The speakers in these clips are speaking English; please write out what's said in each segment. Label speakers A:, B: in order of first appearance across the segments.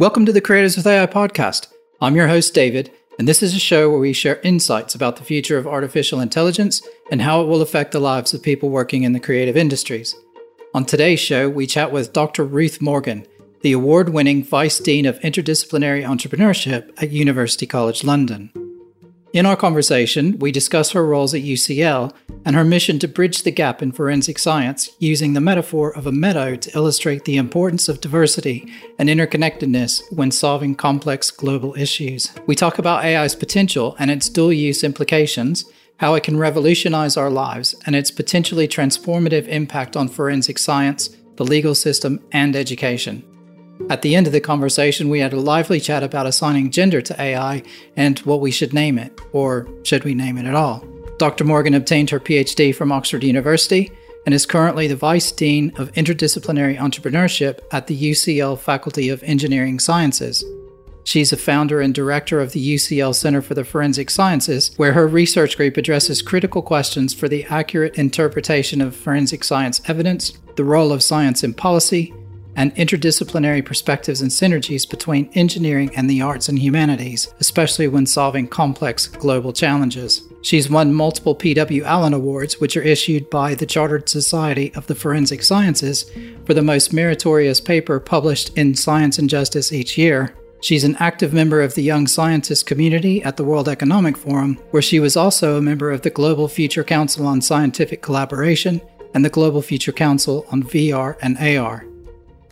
A: Welcome to the Creators with AI podcast. I'm your host, David, and this is a show where we share insights about the future of artificial intelligence and how it will affect the lives of people working in the creative industries. On today's show, we chat with Dr. Ruth Morgan, the award winning Vice Dean of Interdisciplinary Entrepreneurship at University College London. In our conversation, we discuss her roles at UCL and her mission to bridge the gap in forensic science using the metaphor of a meadow to illustrate the importance of diversity and interconnectedness when solving complex global issues. We talk about AI's potential and its dual use implications, how it can revolutionize our lives, and its potentially transformative impact on forensic science, the legal system, and education. At the end of the conversation, we had a lively chat about assigning gender to AI and what we should name it, or should we name it at all. Dr. Morgan obtained her PhD from Oxford University and is currently the Vice Dean of Interdisciplinary Entrepreneurship at the UCL Faculty of Engineering Sciences. She's a founder and director of the UCL Center for the Forensic Sciences, where her research group addresses critical questions for the accurate interpretation of forensic science evidence, the role of science in policy, and interdisciplinary perspectives and synergies between engineering and the arts and humanities, especially when solving complex global challenges. She's won multiple P.W. Allen Awards, which are issued by the Chartered Society of the Forensic Sciences, for the most meritorious paper published in Science and Justice each year. She's an active member of the Young Scientist community at the World Economic Forum, where she was also a member of the Global Future Council on Scientific Collaboration and the Global Future Council on VR and AR.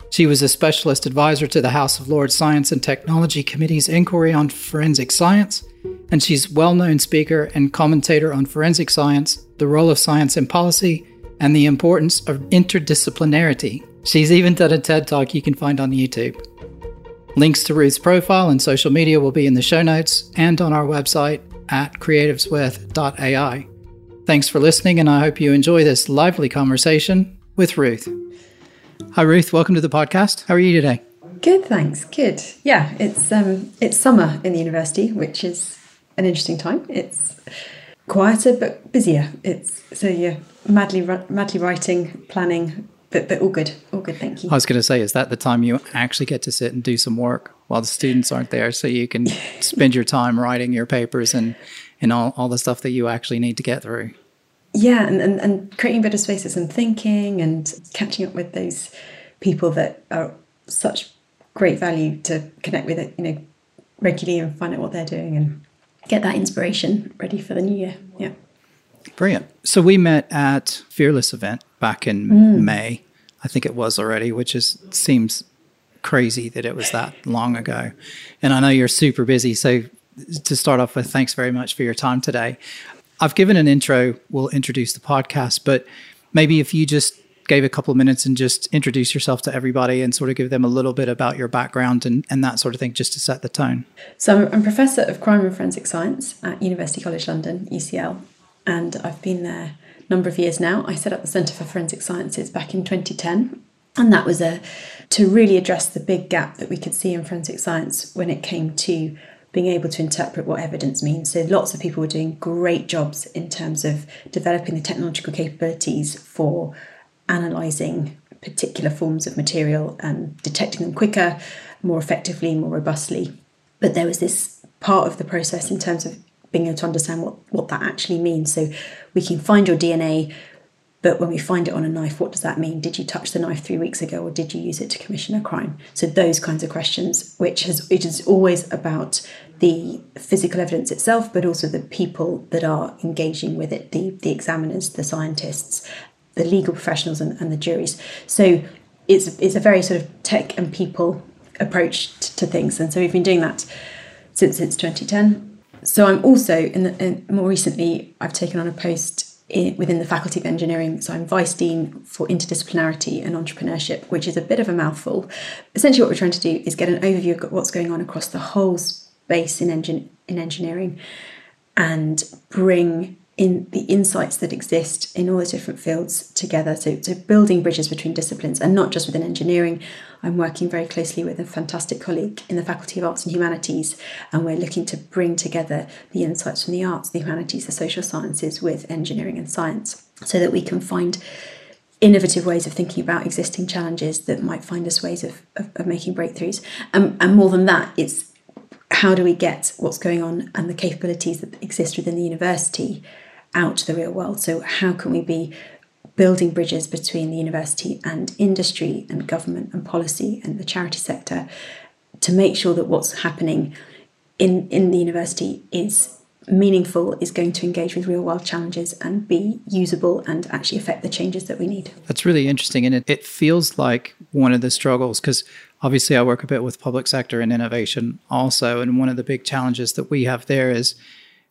A: She was a specialist advisor to the House of Lords Science and Technology Committee's inquiry on forensic science, and she's well-known speaker and commentator on forensic science, the role of science in policy, and the importance of interdisciplinarity. She's even done a TED Talk you can find on YouTube. Links to Ruth's profile and social media will be in the show notes and on our website at creatorswith.ai. Thanks for listening, and I hope you enjoy this lively conversation with Ruth. Hi, Ruth. Welcome to the podcast. How are you today?
B: Good, thanks. Good. Yeah, it's um, it's summer in the university, which is an interesting time. It's quieter but busier. It's so yeah, madly madly writing, planning, but but all good, all good. Thank you.
A: I was going to say, is that the time you actually get to sit and do some work while the students aren't there, so you can spend your time writing your papers and and all, all the stuff that you actually need to get through
B: yeah, and, and, and creating better spaces and thinking and catching up with those people that are such great value to connect with it, you know, regularly and find out what they're doing and get that inspiration ready for the new year. Yeah.
A: Brilliant. So we met at Fearless event back in mm. May, I think it was already, which is seems crazy that it was that long ago. And I know you're super busy, so to start off with, thanks very much for your time today. I've given an intro, we'll introduce the podcast, but maybe if you just gave a couple of minutes and just introduce yourself to everybody and sort of give them a little bit about your background and, and that sort of thing, just to set the tone.
B: So, I'm, Professor of Crime and Forensic Science at University College London, UCL, and I've been there a number of years now. I set up the Centre for Forensic Sciences back in 2010, and that was a to really address the big gap that we could see in forensic science when it came to being able to interpret what evidence means. So lots of people were doing great jobs in terms of developing the technological capabilities for analysing particular forms of material and detecting them quicker, more effectively, more robustly. But there was this part of the process in terms of being able to understand what, what that actually means. So we can find your DNA, but when we find it on a knife, what does that mean? Did you touch the knife three weeks ago or did you use it to commission a crime? So those kinds of questions, which has it is always about the physical evidence itself, but also the people that are engaging with it, the, the examiners, the scientists, the legal professionals and, and the juries. So it's it's a very sort of tech and people approach to things. And so we've been doing that since since 2010. So I'm also in, the, in more recently I've taken on a post within the Faculty of Engineering. So I'm Vice Dean for Interdisciplinarity and Entrepreneurship, which is a bit of a mouthful. Essentially, what we're trying to do is get an overview of what's going on across the whole space in, engin- in engineering and bring in the insights that exist in all the different fields together. So, so building bridges between disciplines and not just within engineering. I'm working very closely with a fantastic colleague in the Faculty of Arts and Humanities, and we're looking to bring together the insights from the arts, the humanities, the social sciences with engineering and science so that we can find innovative ways of thinking about existing challenges that might find us ways of, of, of making breakthroughs. Um, and more than that, it's how do we get what's going on and the capabilities that exist within the university out to the real world? So, how can we be building bridges between the university and industry and government and policy and the charity sector to make sure that what's happening in, in the university is meaningful, is going to engage with real world challenges and be usable and actually affect the changes that we need.
A: That's really interesting. And it, it feels like one of the struggles because obviously I work a bit with public sector and innovation also. And one of the big challenges that we have there is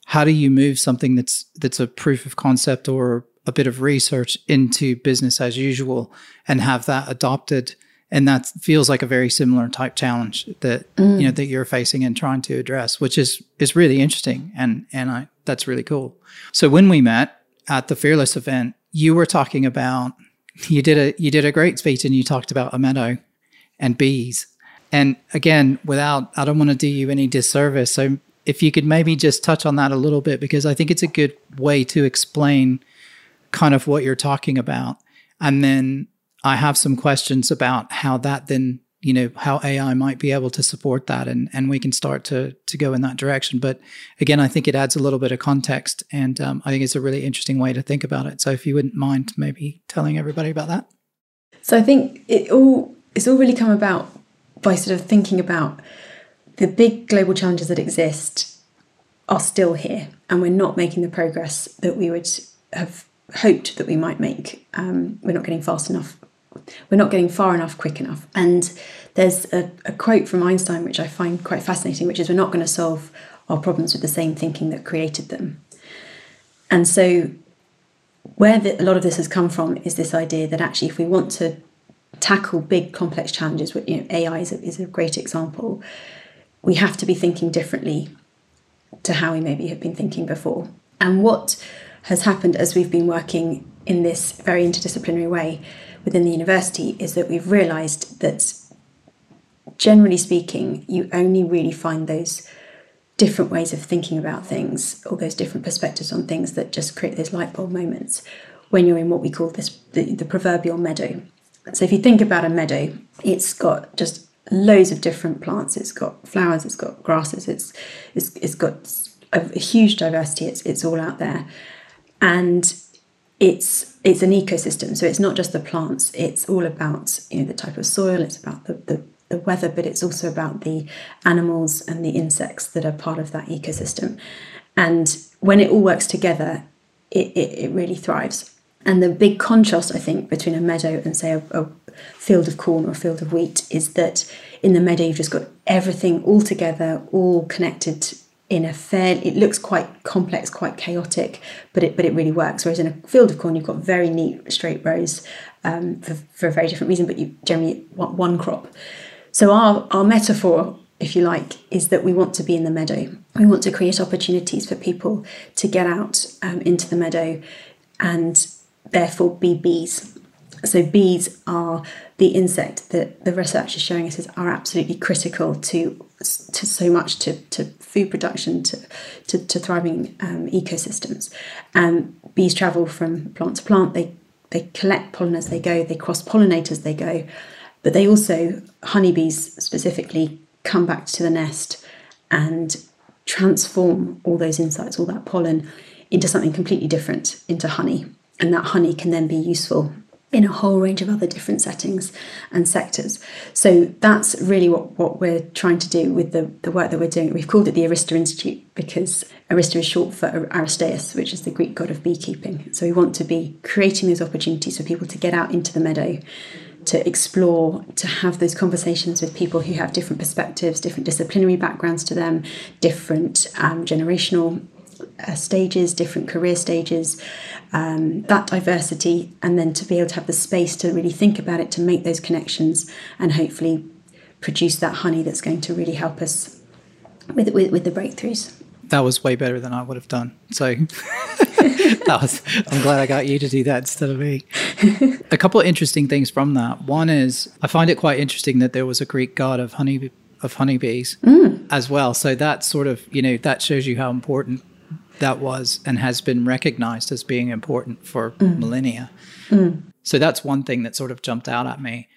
A: how do you move something that's that's a proof of concept or a bit of research into business as usual and have that adopted and that feels like a very similar type challenge that mm. you know that you're facing and trying to address which is is really interesting. And and I that's really cool. So when we met at the fearless event you were talking about you did a you did a great speech and you talked about a meadow and bees. And again without I don't want to do you any disservice. So if you could maybe just touch on that a little bit because I think it's a good way to explain kind of what you're talking about. And then I have some questions about how that then, you know, how AI might be able to support that and, and we can start to, to go in that direction. But again, I think it adds a little bit of context and um, I think it's a really interesting way to think about it. So if you wouldn't mind maybe telling everybody about that.
B: So I think it all, it's all really come about by sort of thinking about the big global challenges that exist are still here and we're not making the progress that we would have hoped that we might make. Um, we're not getting fast enough we're not getting far enough quick enough. And there's a, a quote from Einstein which I find quite fascinating, which is we're not going to solve our problems with the same thinking that created them. And so, where the, a lot of this has come from is this idea that actually, if we want to tackle big complex challenges, you know, AI is a, is a great example, we have to be thinking differently to how we maybe have been thinking before. And what has happened as we've been working in this very interdisciplinary way within the university is that we've realised that generally speaking, you only really find those different ways of thinking about things or those different perspectives on things that just create those light bulb moments when you're in what we call this the, the proverbial meadow. So if you think about a meadow, it's got just loads of different plants. It's got flowers. It's got grasses. It's it's, it's got a, a huge diversity. It's it's all out there, and it's it's an ecosystem. So it's not just the plants. It's all about you know the type of soil. It's about the, the the weather, but it's also about the animals and the insects that are part of that ecosystem. And when it all works together, it, it, it really thrives. And the big contrast, I think, between a meadow and, say, a, a, field of corn or a field of wheat is that in the meadow, you've just got everything all together, all connected in a fair it looks quite complex quite chaotic but it but it really works. Whereas in a field of corn you've got very neat straight rows um, for, for a very different reason but you generally want one crop. So our our metaphor if you like is that we want to be in the meadow. We want to create opportunities for people to get out um, into the meadow and therefore be bees. So bees are the insect that the research is showing us is are absolutely critical to to so much to, to food production to to, to thriving um, ecosystems. And bees travel from plant to plant. They they collect pollen as they go. They cross pollinate as they go, but they also honeybees specifically come back to the nest and transform all those insights, all that pollen, into something completely different, into honey. And that honey can then be useful in a whole range of other different settings and sectors. So that's really what, what we're trying to do with the, the work that we're doing. We've called it the Arista Institute because Arista is short for Aristaeus, which is the Greek god of beekeeping. So we want to be creating those opportunities for people to get out into the meadow, to explore, to have those conversations with people who have different perspectives, different disciplinary backgrounds to them, different um, generational uh, stages, different career stages, um, that diversity, and then to be able to have the space to really think about it, to make those connections, and hopefully produce that honey that's going to really help us with with, with the breakthroughs.
A: That was way better than I would have done. So that was. I'm glad I got you to do that instead of me. a couple of interesting things from that. One is I find it quite interesting that there was a Greek god of honey of honeybees mm. as well. So that sort of you know that shows you how important that was and has been recognized as being important for mm. millennia. Mm. So that's one thing that sort of jumped out at me.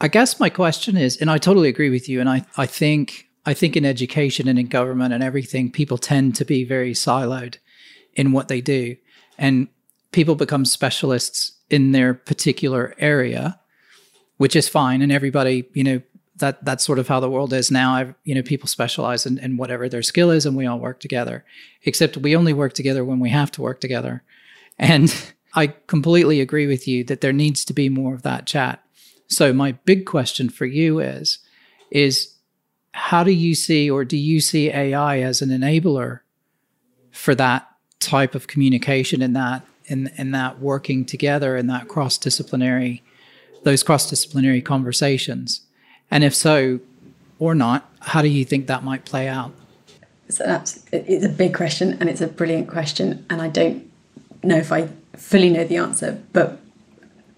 A: I guess my question is, and I totally agree with you, and I, I think I think in education and in government and everything, people tend to be very siloed in what they do. And people become specialists in their particular area, which is fine. And everybody, you know, that that's sort of how the world is now. I've, you know, people specialize in, in whatever their skill is and we all work together. Except we only work together when we have to work together. And I completely agree with you that there needs to be more of that chat. So my big question for you is is how do you see or do you see AI as an enabler for that type of communication and that in in that working together and that cross disciplinary those cross disciplinary conversations? And if so or not, how do you think that might play out?
B: So that's it's a big question and it's a brilliant question and I don't know if I fully know the answer, but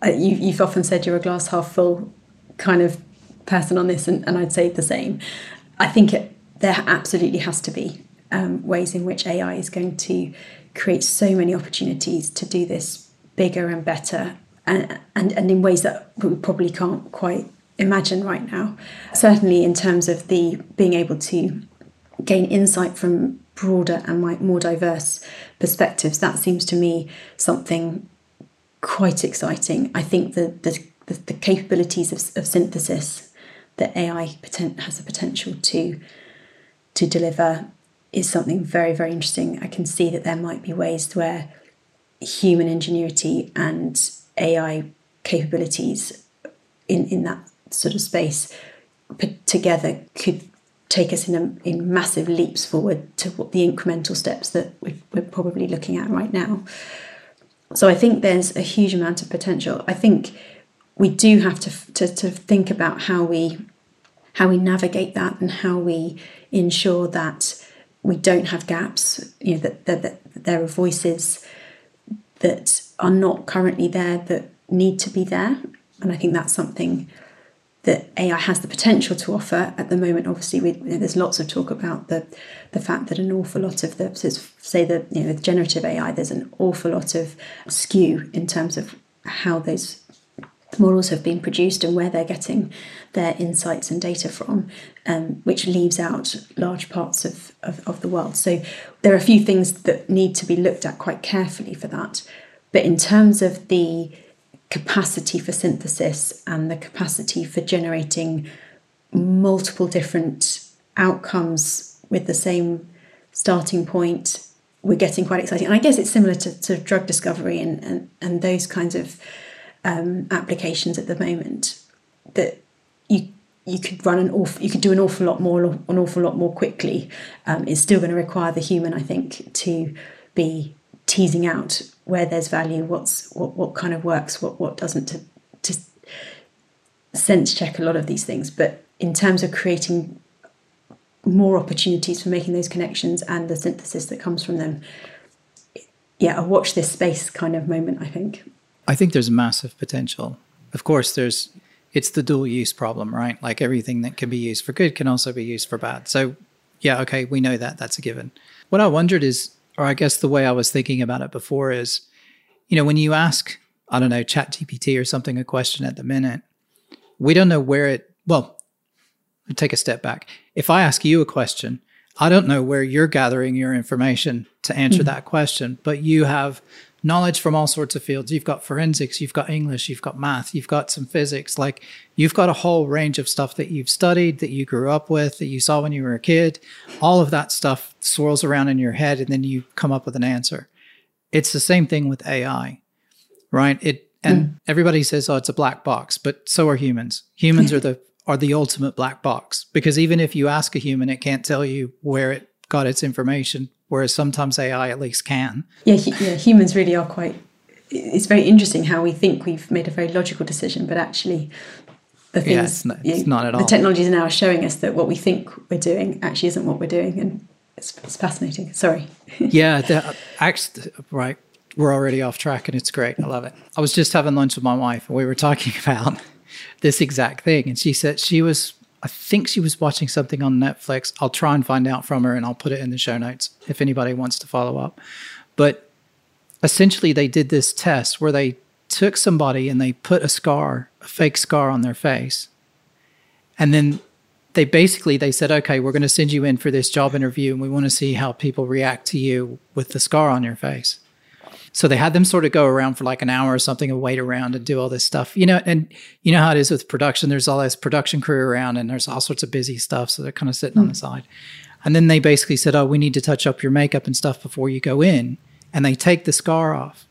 B: uh, you, you've often said you're a glass half full kind of person on this, and, and I'd say the same. I think it, there absolutely has to be um, ways in which AI is going to create so many opportunities to do this bigger and better, and, and, and in ways that we probably can't quite imagine right now. Certainly, in terms of the being able to gain insight from broader and more diverse perspectives, that seems to me something quite exciting. I think the the, the, the capabilities of, of synthesis that AI potent, has the potential to to deliver is something very very interesting. I can see that there might be ways where human ingenuity and AI capabilities in in that sort of space put together could take us in a, in massive leaps forward to what the incremental steps that we're probably looking at right now. So I think there's a huge amount of potential. I think we do have to, to, to think about how we how we navigate that and how we ensure that we don't have gaps. You know that, that, that there are voices that are not currently there that need to be there, and I think that's something that AI has the potential to offer at the moment. Obviously, we, you know, there's lots of talk about the the fact that an awful lot of the so say that you know with generative AI, there's an awful lot of skew in terms of how those models have been produced and where they're getting their insights and data from, um, which leaves out large parts of, of, of the world. So there are a few things that need to be looked at quite carefully for that. But in terms of the capacity for synthesis and the capacity for generating multiple different outcomes with the same starting point, we're getting quite exciting. And I guess it's similar to, to drug discovery and, and, and those kinds of um, applications at the moment that you you could run an awful, you could do an awful lot more, an awful lot more quickly. Um, it's still going to require the human, I think, to be teasing out where there's value, what's what, what kind of works, what what doesn't, to to sense check a lot of these things. But in terms of creating more opportunities for making those connections and the synthesis that comes from them, yeah, a watch this space kind of moment. I think.
A: I think there's massive potential. Of course, there's it's the dual use problem, right? Like everything that can be used for good can also be used for bad. So, yeah, okay, we know that. That's a given. What I wondered is or I guess the way I was thinking about it before is, you know, when you ask, I don't know, Chat GPT or something a question at the minute, we don't know where it, well, take a step back. If I ask you a question, I don't know where you're gathering your information to answer mm-hmm. that question, but you have knowledge from all sorts of fields. You've got forensics, you've got English, you've got math, you've got some physics. Like you've got a whole range of stuff that you've studied, that you grew up with, that you saw when you were a kid. All of that stuff swirls around in your head and then you come up with an answer. It's the same thing with AI, right? It and mm. everybody says, "Oh, it's a black box," but so are humans. Humans are the are the ultimate black box because even if you ask a human, it can't tell you where it got its information whereas sometimes AI at least can.
B: Yeah, yeah, humans really are quite. It's very interesting how we think we've made a very logical decision, but actually, the things
A: yeah, it's, not, it's not at all.
B: The technologies now are now showing us that what we think we're doing actually isn't what we're doing, and it's, it's fascinating. Sorry.
A: yeah, actually, right. We're already off track, and it's great. I love it. I was just having lunch with my wife, and we were talking about this exact thing, and she said she was I think she was watching something on Netflix. I'll try and find out from her and I'll put it in the show notes if anybody wants to follow up. But essentially, they did this test where they took somebody and they put a scar, a fake scar on their face. And then they basically they said, "Okay, we're going to send you in for this job interview and we want to see how people react to you with the scar on your face." So they had them sort of go around for like an hour or something and wait around and do all this stuff. You know, and you know how it is with production. There's all this production crew around and there's all sorts of busy stuff. So they're kind of sitting mm. on the hmm. side. And then they basically said, Oh, we need to touch up your makeup and stuff before you go in. And they take the scar off.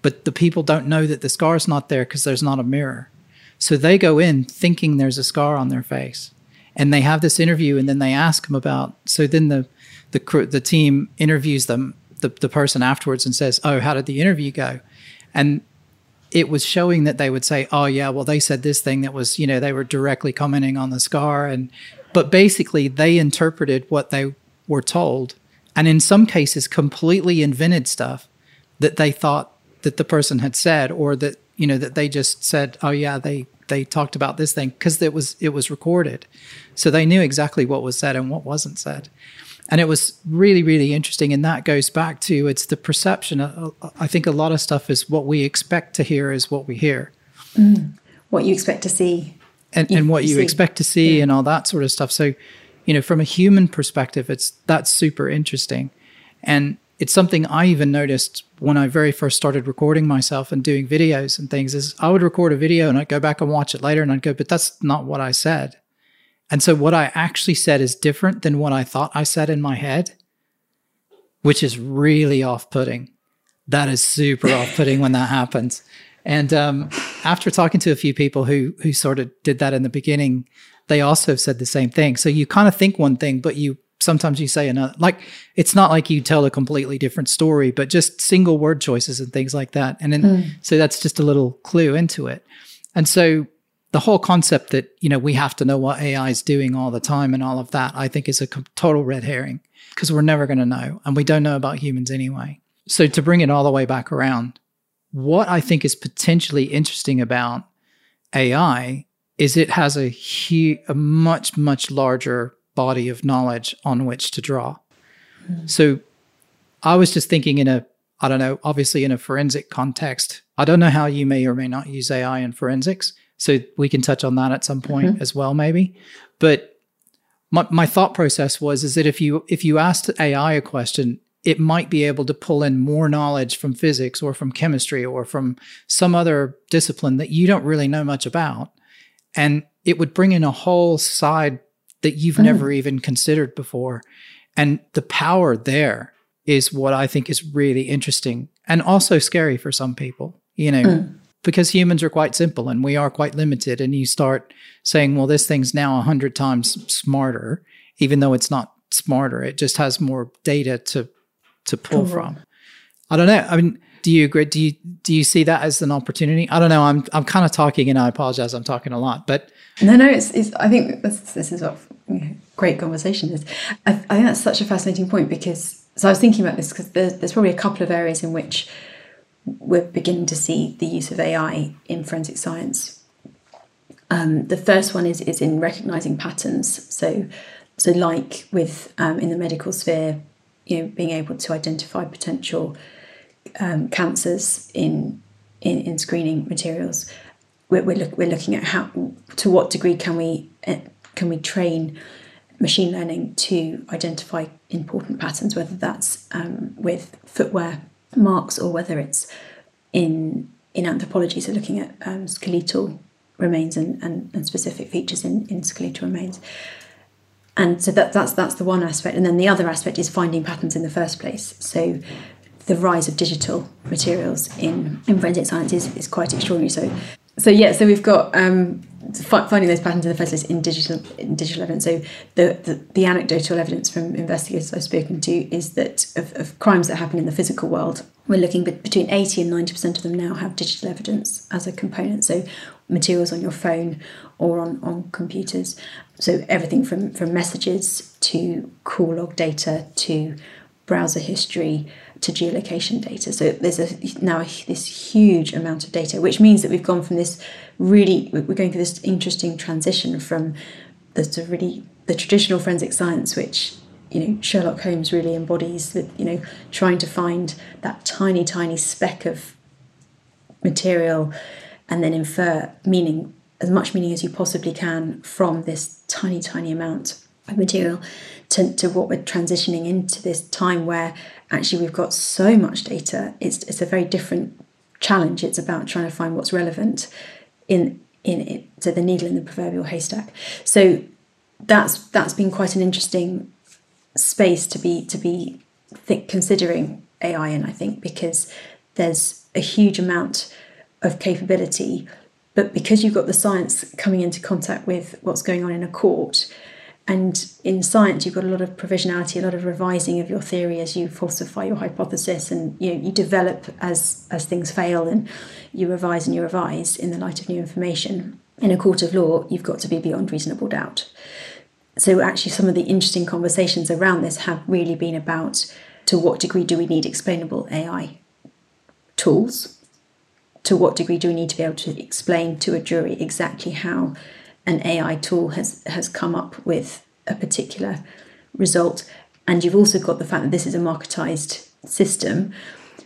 A: But the people don't know that the scar's not there because there's not a mirror. So they go in thinking there's a scar on their face. And they have this interview and then they ask them about so then the the the team interviews them the, the person afterwards and says, Oh, how did the interview go? And it was showing that they would say, Oh, yeah, well, they said this thing that was, you know, they were directly commenting on the scar. And, but basically, they interpreted what they were told. And in some cases, completely invented stuff that they thought that the person had said, or that, you know, that they just said, Oh, yeah, they, they talked about this thing because it was it was recorded so they knew exactly what was said and what wasn't said and it was really really interesting and that goes back to it's the perception i think a lot of stuff is what we expect to hear is what we hear
B: mm. what you expect to see
A: and, and what you, see. expect to see yeah. and all that sort of stuff so you know from a human perspective it's that's super interesting and it's something i even noticed when i very first started recording myself and doing videos and things is i would record a video and i'd go back and watch it later and i'd go but that's not what i said and so what I actually said is different than what I thought I said in my head, which is really off putting. That is super off putting when that happens. And um, after talking to a few people who who sort of did that in the beginning, they also said the same thing. So you kind of think one thing, but you sometimes you say another. Like it's not like you tell a completely different story, but just single word choices and things like that. And then mm. so that's just a little clue into it. And so the whole concept that you know we have to know what AI is doing all the time and all of that, I think is a total red herring because we're never going to know, and we don't know about humans anyway. So to bring it all the way back around, what I think is potentially interesting about AI is it has a huge, a much much larger body of knowledge on which to draw. Mm. So I was just thinking in a I don't know, obviously in a forensic context. I don't know how you may or may not use AI in forensics, so we can touch on that at some point mm-hmm. as well, maybe. But my, my thought process was is that if you if you asked AI a question, it might be able to pull in more knowledge from physics or from chemistry or from some other discipline that you don't really know much about. And it would bring in a whole side that you've mm. never even considered before. And the power there is what I think is really interesting and also scary for some people. You know, mm because humans are quite simple and we are quite limited. And you start saying, well, this thing's now a hundred times smarter, even though it's not smarter. It just has more data to to pull from. I don't know. I mean, do you agree? Do you do you see that as an opportunity? I don't know. I'm I'm kind of talking, and I apologize. I'm talking a lot, but
B: no, no. It's, it's I think this, this is what great conversation is. I, I think that's such a fascinating point because so I was thinking about this because there's, there's probably a couple of areas in which we're beginning to see the use of AI in forensic science. Um, the first one is is in recognizing patterns. So, so like with um, in the medical sphere, you know, being able to identify potential um, cancers in, in in screening materials. We're we're, look, we're looking at how to what degree can we uh, can we train machine learning to identify important patterns, whether that's um, with footwear marks or whether it's in in anthropology, so looking at um, skeletal remains and, and, and, specific features in, in skeletal remains. And so that, that's that's the one aspect, and then the other aspect is finding patterns in the first place. So the rise of digital materials in, in forensic science is, is quite extraordinary. So so yeah, so we've got um, finding those patterns in the first place in digital in digital evidence. So the, the, the anecdotal evidence from investigators I've spoken to is that of, of crimes that happen in the physical world, we're looking between eighty and ninety percent of them now have digital evidence as a component. So materials on your phone or on, on computers. So everything from from messages to call log data to browser history to geolocation data. So there's a now this huge amount of data, which means that we've gone from this really we're going through this interesting transition from the sort of really the traditional forensic science, which you know Sherlock Holmes really embodies, that you know trying to find that tiny tiny speck of material and then infer meaning, as much meaning as you possibly can from this tiny, tiny amount of material to, to what we're transitioning into this time where actually we've got so much data. It's, it's a very different challenge. It's about trying to find what's relevant in in it. The needle in the proverbial haystack. So that's that's been quite an interesting space to be to be considering AI in. I think because there's a huge amount of capability, but because you've got the science coming into contact with what's going on in a court, and in science you've got a lot of provisionality, a lot of revising of your theory as you falsify your hypothesis, and you know, you develop as as things fail, and you revise and you revise in the light of new information. In a court of law, you've got to be beyond reasonable doubt. So actually, some of the interesting conversations around this have really been about to what degree do we need explainable AI tools to what degree do we need to be able to explain to a jury exactly how an AI tool has has come up with a particular result? And you've also got the fact that this is a marketized system.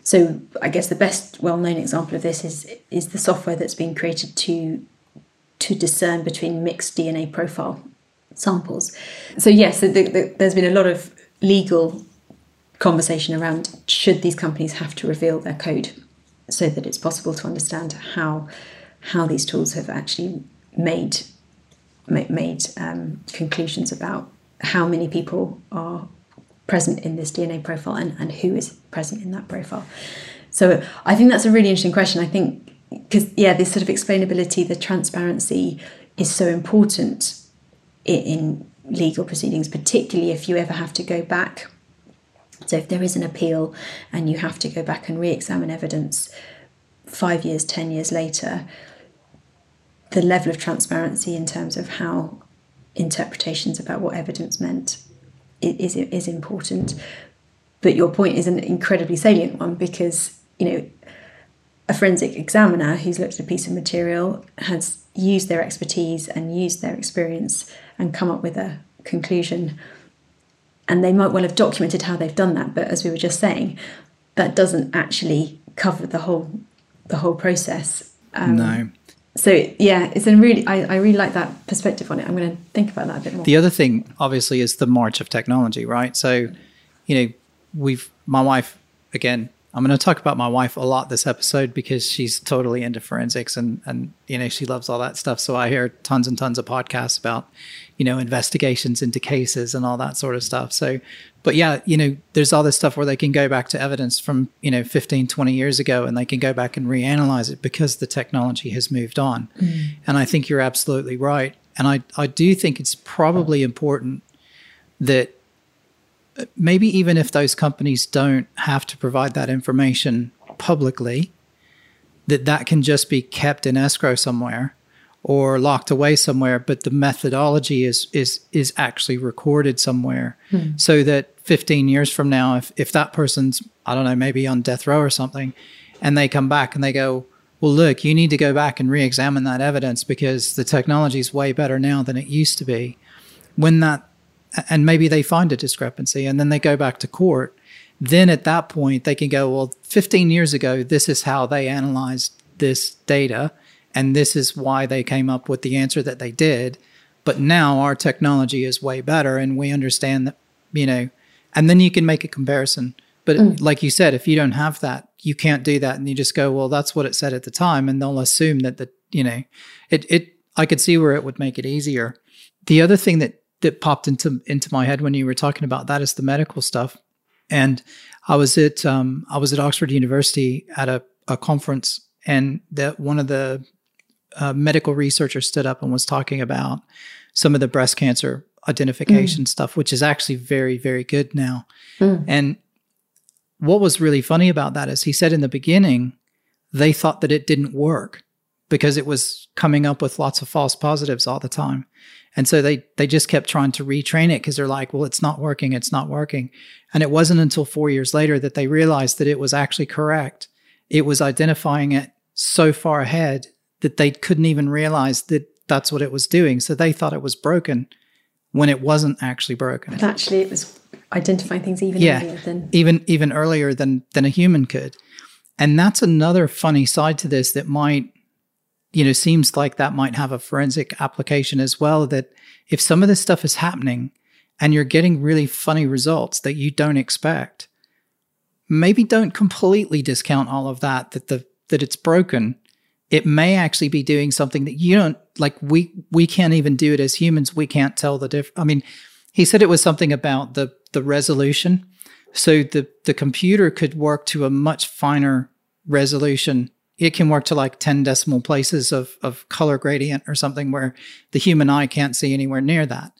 B: So I guess the best well-known example of this is is the software that's been created to to discern between mixed DNA profile samples. So yes, the, the, there's been a lot of legal conversation around should these companies have to reveal their code so that it's possible to understand how how these tools have actually made made um, conclusions about how many people are present in this DNA profile and, and who is present in that profile. So I think that's a really interesting question. I think because yeah, this sort of explainability, the transparency is so important in, in legal proceedings, particularly if you ever have to go back so if there is an appeal and you have to go back and re examine evidence five years, 10 years later, the level of transparency in terms of how interpretations about what evidence meant is, is important. But your point is an incredibly salient one because, you know, a forensic examiner who's looked at a piece of material has used their expertise and used their experience and come up with a conclusion. And they might well have documented how they've done that but as we were just saying that doesn't actually cover the whole the whole process.
A: Um, no
B: so yeah it's a really I, I really like that perspective on it. I'm going to think about that a bit more.
A: The other thing obviously is the march of technology right? So you know we've my wife again I'm going to talk about my wife a lot this episode because she's totally into forensics and and you know she loves all that stuff. So I hear tons and tons of podcasts about you know investigations into cases and all that sort of stuff. So but yeah, you know there's all this stuff where they can go back to evidence from you know 15 20 years ago and they can go back and reanalyze it because the technology has moved on. Mm. And I think you're absolutely right. And I I do think it's probably important that maybe even if those companies don't have to provide that information publicly, that that can just be kept in escrow somewhere or locked away somewhere, but the methodology is is is actually recorded somewhere, hmm. so that 15 years from now, if if that person's I don't know maybe on death row or something, and they come back and they go, well, look, you need to go back and re-examine that evidence because the technology is way better now than it used to be. When that and maybe they find a discrepancy and then they go back to court then at that point they can go well 15 years ago this is how they analyzed this data and this is why they came up with the answer that they did but now our technology is way better and we understand that you know and then you can make a comparison but mm. like you said if you don't have that you can't do that and you just go well that's what it said at the time and they'll assume that the you know it it i could see where it would make it easier the other thing that that popped into into my head when you were talking about that is the medical stuff. And I was at um, I was at Oxford University at a, a conference, and that one of the uh, medical researcher stood up and was talking about some of the breast cancer identification mm. stuff, which is actually very very good now. Mm. And what was really funny about that is he said in the beginning they thought that it didn't work because it was coming up with lots of false positives all the time. And so they they just kept trying to retrain it because they're like, well, it's not working, it's not working. And it wasn't until four years later that they realized that it was actually correct. It was identifying it so far ahead that they couldn't even realize that that's what it was doing. So they thought it was broken when it wasn't actually broken.
B: But actually, it was identifying things even yeah, earlier than
A: even even earlier than than a human could. And that's another funny side to this that might, you know, seems like that might have a forensic application as well. That if some of this stuff is happening and you're getting really funny results that you don't expect, maybe don't completely discount all of that, that the that it's broken. It may actually be doing something that you don't like we we can't even do it as humans. We can't tell the diff I mean, he said it was something about the the resolution. So the the computer could work to a much finer resolution. It can work to like 10 decimal places of of color gradient or something where the human eye can't see anywhere near that.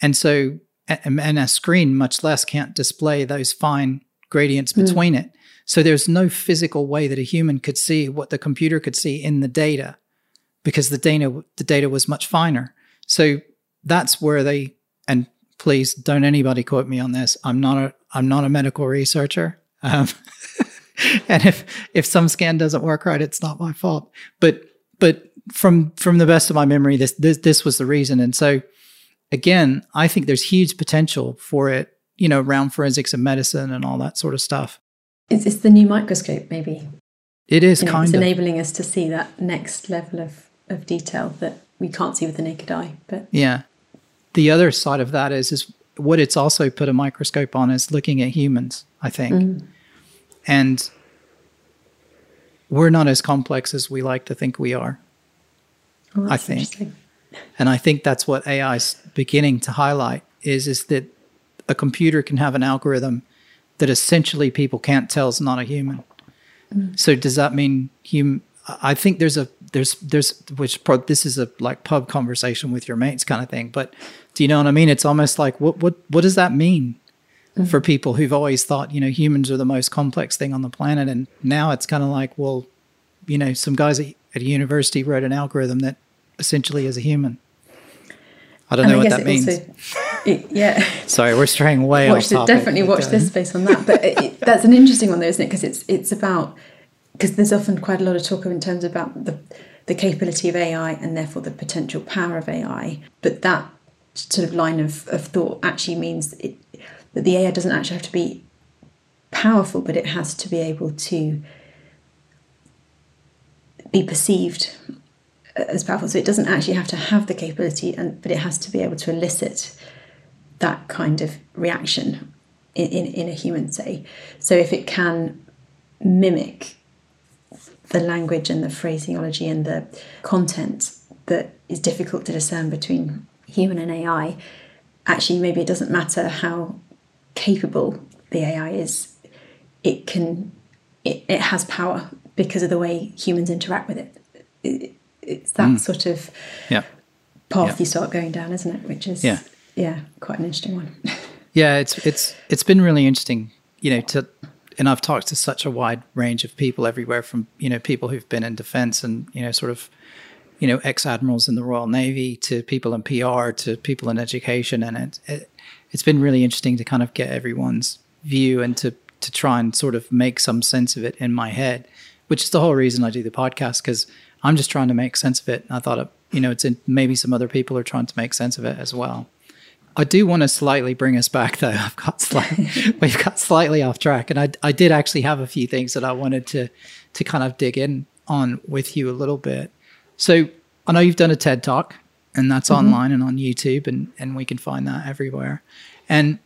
A: And so and a screen much less can't display those fine gradients hmm. between mm. it. So there's no physical way that a human could see what the computer could see in the data because the data the data was much finer. So that's where they and please don't anybody quote me on this. I'm not a I'm not a medical researcher. Um, and if if some scan doesn't work right, it's not my fault. But but from from the best of my memory, this this this was the reason. And so again, I think there's huge potential for it, you know, around forensics and medicine and all that sort of stuff.
B: It's, it's the new microscope, maybe.
A: It is you know, kind
B: it's
A: of
B: enabling us to see that next level of of detail that we can't see with the naked eye. But
A: yeah, the other side of that is is what it's also put a microscope on is looking at humans. I think, mm. and we're not as complex as we like to think we are.
B: Oh, I think,
A: and I think that's what AI is beginning to highlight is is that a computer can have an algorithm that essentially people can't tell is not a human. Mm. So does that mean human? I think there's a there's there's which pro, this is a like pub conversation with your mates kind of thing. But do you know what I mean? It's almost like what what what does that mean mm-hmm. for people who've always thought you know humans are the most complex thing on the planet, and now it's kind of like well, you know, some guys at, at a university wrote an algorithm that essentially is a human. I don't and know I what that means. Also,
B: yeah.
A: Sorry, we're straying way
B: watch
A: off topic.
B: Definitely watch this space on that. But it, that's an interesting one, though, isn't it? Because it's it's about because there's often quite a lot of talk in terms about the the capability of AI and therefore the potential power of AI. But that sort of line of, of thought actually means it, that the AI doesn't actually have to be powerful, but it has to be able to be perceived as powerful. So it doesn't actually have to have the capability, and but it has to be able to elicit that kind of reaction in, in, in a human, say. So if it can mimic the language and the phraseology and the content that is difficult to discern between human and AI, actually, maybe it doesn't matter how capable the AI is, it can, it, it has power because of the way humans interact with it. it it's that mm. sort of
A: yeah.
B: path
A: yeah.
B: you start going down, isn't it? Which is,
A: yeah,
B: yeah quite an interesting one.
A: yeah, it's it's it's been really interesting, you know, to and I've talked to such a wide range of people everywhere from, you know, people who've been in defense and, you know, sort of, you know, ex admirals in the Royal Navy to people in PR to people in education. And it, it, it's been really interesting to kind of get everyone's view and to, to try and sort of make some sense of it in my head, which is the whole reason I do the podcast because I'm just trying to make sense of it. And I thought, you know, it's in, maybe some other people are trying to make sense of it as well. I do want to slightly bring us back, though. I've got slightly, we've got slightly off track, and I, I did actually have a few things that I wanted to to kind of dig in on with you a little bit. So I know you've done a TED talk, and that's mm-hmm. online and on YouTube, and and we can find that everywhere. And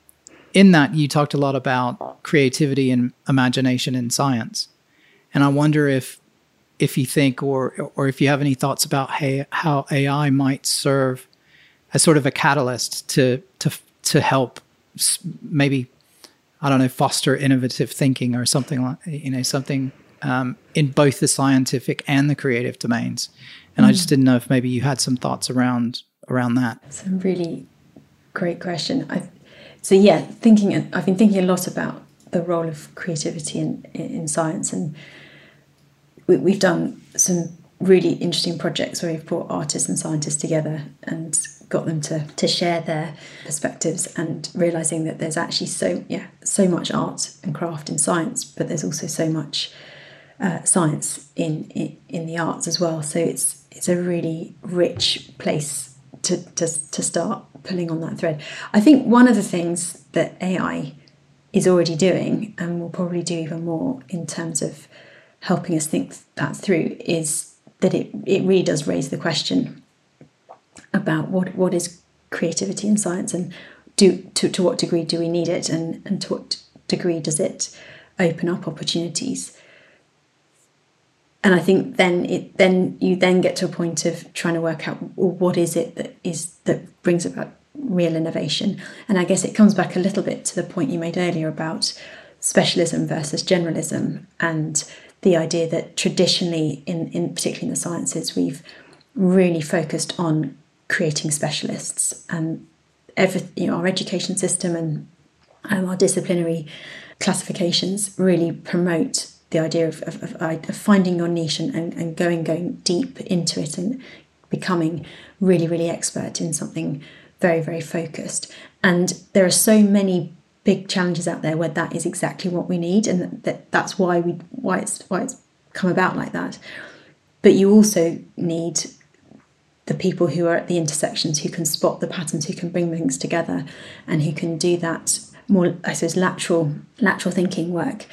A: in that, you talked a lot about creativity and imagination in science, and I wonder if if you think or or if you have any thoughts about hey, how AI might serve as sort of a catalyst to to to help maybe I don't know foster innovative thinking or something like you know something um, in both the scientific and the creative domains. And mm. I just mm. didn't know if maybe you had some thoughts around around that.
B: It's a really great question. I, so yeah, thinking I've been thinking a lot about the role of creativity in in science, and we, we've done some really interesting projects where we've brought artists and scientists together and got them to to share their perspectives and realizing that there's actually so yeah so much art and craft in science but there's also so much uh, science in, in in the arts as well. So it's it's a really rich place to, to to start pulling on that thread. I think one of the things that ai is already doing and will probably do even more in terms of helping us think that through is that it, it really does raise the question about what, what is creativity in science and do to, to what degree do we need it and, and to what degree does it open up opportunities and I think then it then you then get to a point of trying to work out what is it that is that brings about real innovation. And I guess it comes back a little bit to the point you made earlier about specialism versus generalism and the idea that traditionally in, in particularly in the sciences we've really focused on creating specialists. And every you know our education system and um, our disciplinary classifications really promote the idea of, of, of, finding your niche and, and, and going going deep into it and becoming really really expert in something very very focused. And there are so many big challenges out there where that is exactly what we need and that, that that's why we why it's why it's come about like that. But you also need the people who are at the intersections who can spot the patterns who can bring things together and who can do that more i suppose lateral lateral thinking work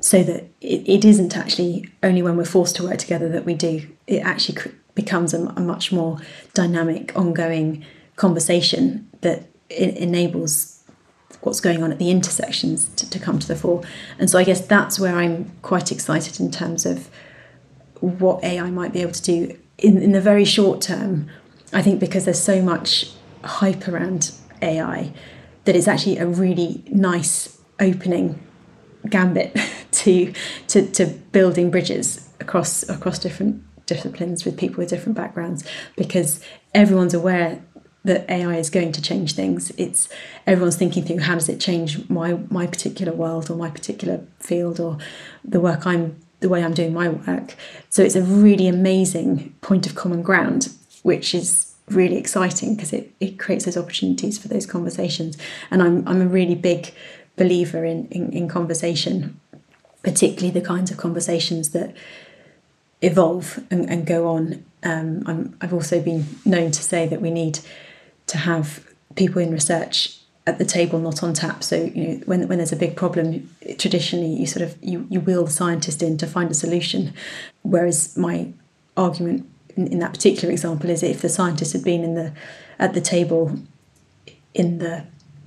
B: so that it, it isn't actually only when we're forced to work together that we do. It actually becomes a, a much more dynamic, ongoing conversation that enables what's going on at the intersections to, to come to the fore. And so I guess that's where I'm quite excited in terms of what AI might be able to do in, in the very short term. I think because there's so much hype around AI that it's actually a really nice opening gambit to, to to building bridges across across different disciplines with people with different backgrounds because everyone's aware that AI is going to change things. It's everyone's thinking through how does it change my my particular world or my particular field or the work I'm the way I'm doing my work. So it's a really amazing point of common ground, which is really exciting because it, it creates those opportunities for those conversations. And I'm I'm a really big believer in, in, in conversation, particularly the kinds of conversations that evolve and, and go on. Um, I'm, I've also been known to say that we need to have people in research at the table, not on tap. So you know, when when there's a big problem, traditionally you sort of you you wheel the scientist in to find a solution. Whereas my argument in, in that particular example is if the scientist had been in the at the table in the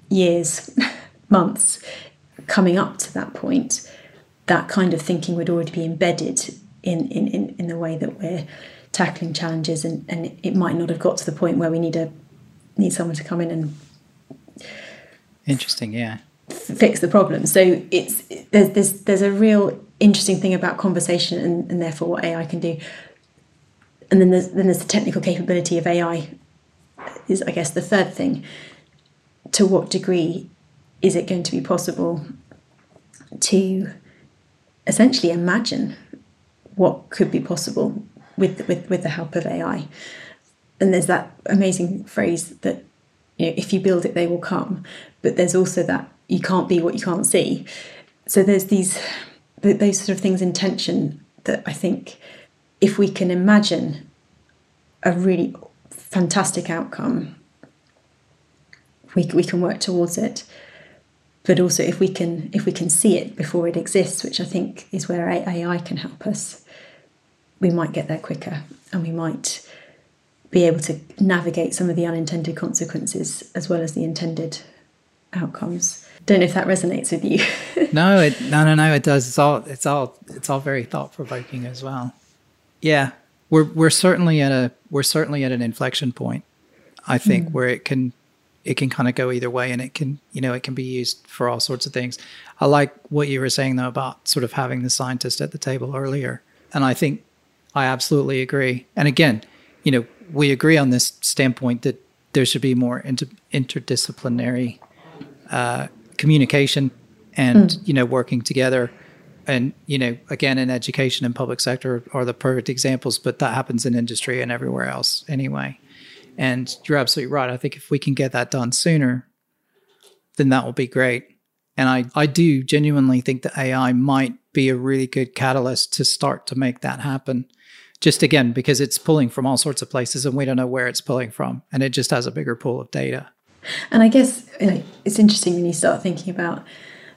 B: years months coming up to that point, that kind of thinking would already be embedded in, in, in, in the way that we're tackling challenges and, and it might not have got to the point where we need a need someone to come in and
A: interesting yeah
B: fix the problem so it's there's there's there's a real interesting thing about conversation and, and therefore what AI can do and then there's then there's the technical capability of AI is I guess the third thing to what degree is it going to be possible to essentially imagine what could be possible with, with, with the help of AI? And there's that amazing phrase that you know, if you build it, they will come. But there's also that you can't be what you can't see. So there's these those sort of things in tension that I think if we can imagine a really fantastic outcome, we, we can work towards it but also if we can if we can see it before it exists which i think is where ai can help us we might get there quicker and we might be able to navigate some of the unintended consequences as well as the intended outcomes. Don't know if that resonates with you.
A: No it, no no no it does. It's all it's all it's all very thought-provoking as well. Yeah we're we're certainly at a we're certainly at an inflection point i think mm. where it can it can kind of go either way and it can you know it can be used for all sorts of things. I like what you were saying though about sort of having the scientist at the table earlier and i think i absolutely agree. And again you know we agree on this standpoint that there should be more inter- interdisciplinary uh, communication and mm. you know working together and you know again in education and public sector are the perfect examples but that happens in industry and everywhere else anyway and you're absolutely right. I think if we can get that done sooner, then that will be great. And I, I do genuinely think that AI might be a really good catalyst to start to make that happen. Just again, because it's pulling from all sorts of places and we don't know where it's pulling from. And it just has a bigger pool of data.
B: And I guess you know, it's interesting when you start thinking about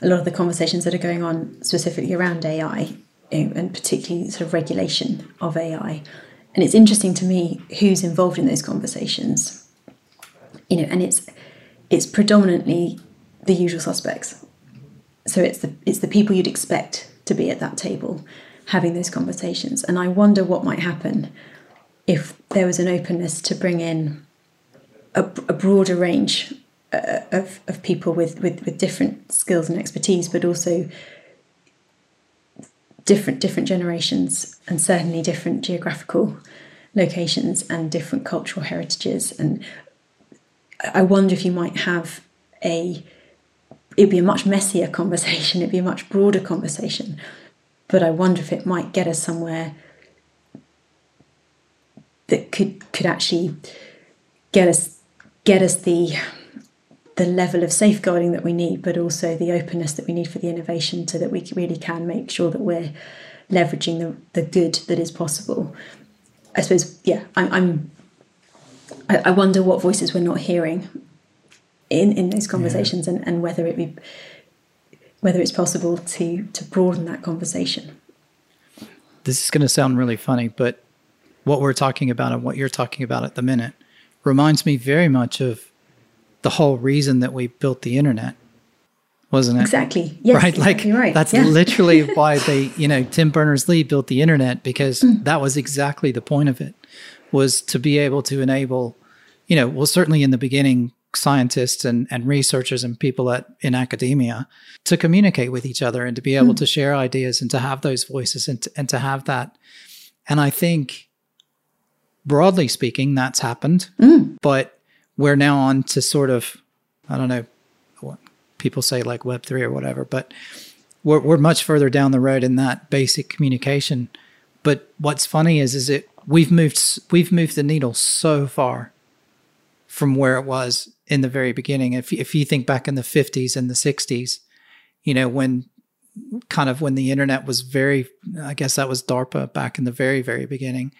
B: a lot of the conversations that are going on specifically around AI you know, and particularly sort of regulation of AI. And it's interesting to me who's involved in those conversations. You know, and it's it's predominantly the usual suspects. So it's the it's the people you'd expect to be at that table having those conversations. And I wonder what might happen if there was an openness to bring in a, a broader range uh, of, of people with, with, with different skills and expertise, but also different different generations and certainly different geographical locations and different cultural heritages and I wonder if you might have a it'd be a much messier conversation, it'd be a much broader conversation. But I wonder if it might get us somewhere that could could actually get us get us the the level of safeguarding that we need, but also the openness that we need for the innovation so that we really can make sure that we're leveraging the, the good that is possible. I suppose, yeah, I'm, I'm I, wonder what voices we're not hearing in, in those conversations yeah. and, and whether it be whether it's possible to to broaden that conversation.
A: This is going to sound really funny, but what we're talking about and what you're talking about at the minute reminds me very much of the whole reason that we built the internet wasn't it
B: exactly yes,
A: right exactly like right. that's yeah. literally why they you know tim berners-lee built the internet because mm. that was exactly the point of it was to be able to enable you know well certainly in the beginning scientists and, and researchers and people at in academia to communicate with each other and to be able mm. to share ideas and to have those voices and to, and to have that and i think broadly speaking that's happened mm. but we're now on to sort of i don't know what people say like web3 or whatever but we're, we're much further down the road in that basic communication but what's funny is is it we've moved we've moved the needle so far from where it was in the very beginning. If if you think back in the 50s and the 60s, you know, when kind of when the internet was very I guess that was DARPA back in the very very beginning.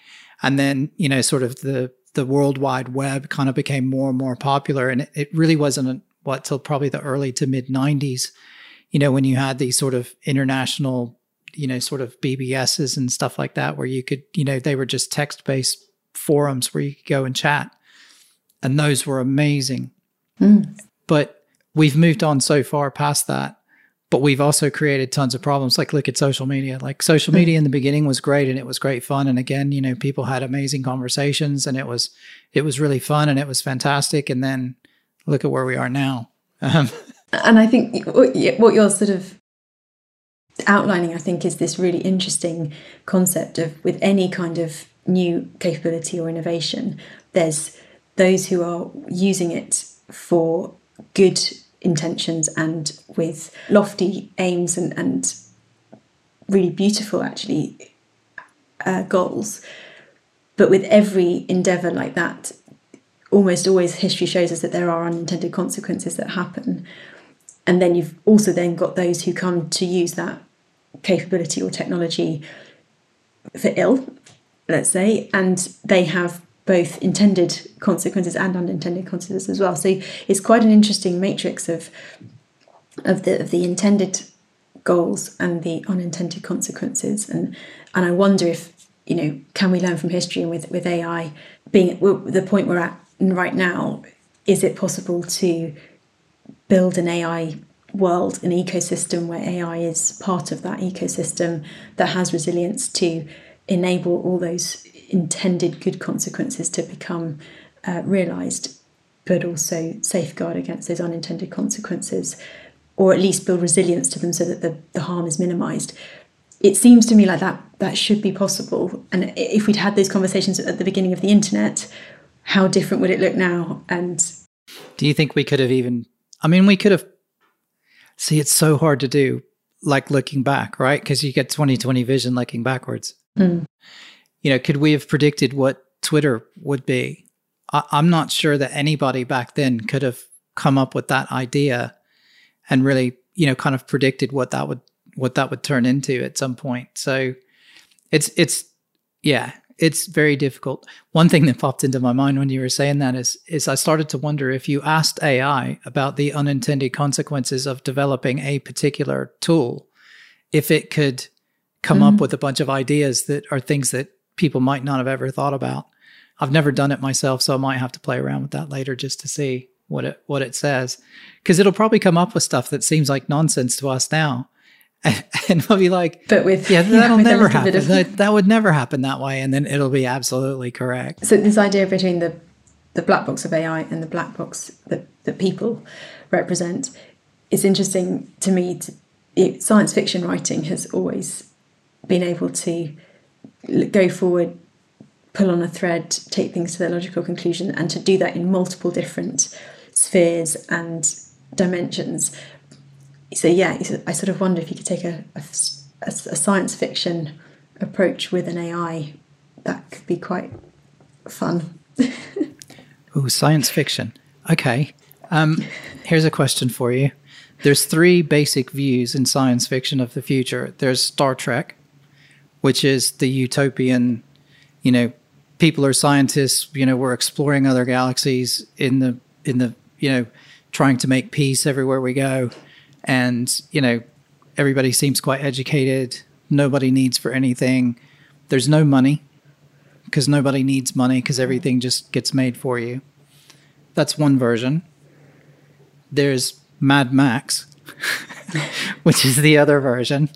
A: And then, you know, sort of the the world wide web kind of became more and more popular and it, it really wasn't what till probably the early to mid 90s, you know, when you had these sort of international you know, sort of BBSs and stuff like that, where you could, you know, they were just text based forums where you could go and chat. And those were amazing. Mm. But we've moved on so far past that. But we've also created tons of problems. Like, look at social media. Like, social media in the beginning was great and it was great fun. And again, you know, people had amazing conversations and it was, it was really fun and it was fantastic. And then look at where we are now. Um,
B: and I think what you're sort of outlining, I think, is this really interesting concept of with any kind of new capability or innovation, there's those who are using it for good intentions and with lofty aims and, and really beautiful actually uh, goals. But with every endeavor like that almost always history shows us that there are unintended consequences that happen. And then you've also then got those who come to use that capability or technology for ill let's say and they have both intended consequences and unintended consequences as well. So it's quite an interesting matrix of of the of the intended goals and the unintended consequences. And and I wonder if you know can we learn from history and with with AI being at the point we're at right now, is it possible to build an AI world, an ecosystem where AI is part of that ecosystem that has resilience to enable all those intended good consequences to become uh, realised, but also safeguard against those unintended consequences, or at least build resilience to them so that the, the harm is minimised. It seems to me like that that should be possible. And if we'd had those conversations at the beginning of the internet, how different would it look now? And
A: do you think we could have even? I mean, we could have. See, it's so hard to do, like looking back, right? Because you get 2020 vision looking backwards. Mm you know, could we have predicted what Twitter would be? I, I'm not sure that anybody back then could have come up with that idea and really, you know, kind of predicted what that would what that would turn into at some point. So it's it's yeah, it's very difficult. One thing that popped into my mind when you were saying that is is I started to wonder if you asked AI about the unintended consequences of developing a particular tool, if it could come mm-hmm. up with a bunch of ideas that are things that people might not have ever thought about. I've never done it myself, so I might have to play around with that later just to see what it what it says. Because it'll probably come up with stuff that seems like nonsense to us now. And, and we'll be like,
B: but with
A: yeah, that'll yeah, never happen. Of- that, that would never happen that way, and then it'll be absolutely correct.
B: So this idea between the the black box of AI and the black box that that people represent, it's interesting to me. To, it, science fiction writing has always been able to go forward, pull on a thread, take things to their logical conclusion, and to do that in multiple different spheres and dimensions. So, yeah, I sort of wonder if you could take a, a, a science fiction approach with an AI, that could be quite fun.
A: oh, science fiction. Okay. Um, here's a question for you. There's three basic views in science fiction of the future. There's Star Trek, which is the utopian, you know, people are scientists, you know, we're exploring other galaxies in the in the, you know, trying to make peace everywhere we go. And, you know, everybody seems quite educated, nobody needs for anything. There's no money because nobody needs money because everything just gets made for you. That's one version. There's Mad Max, which is the other version.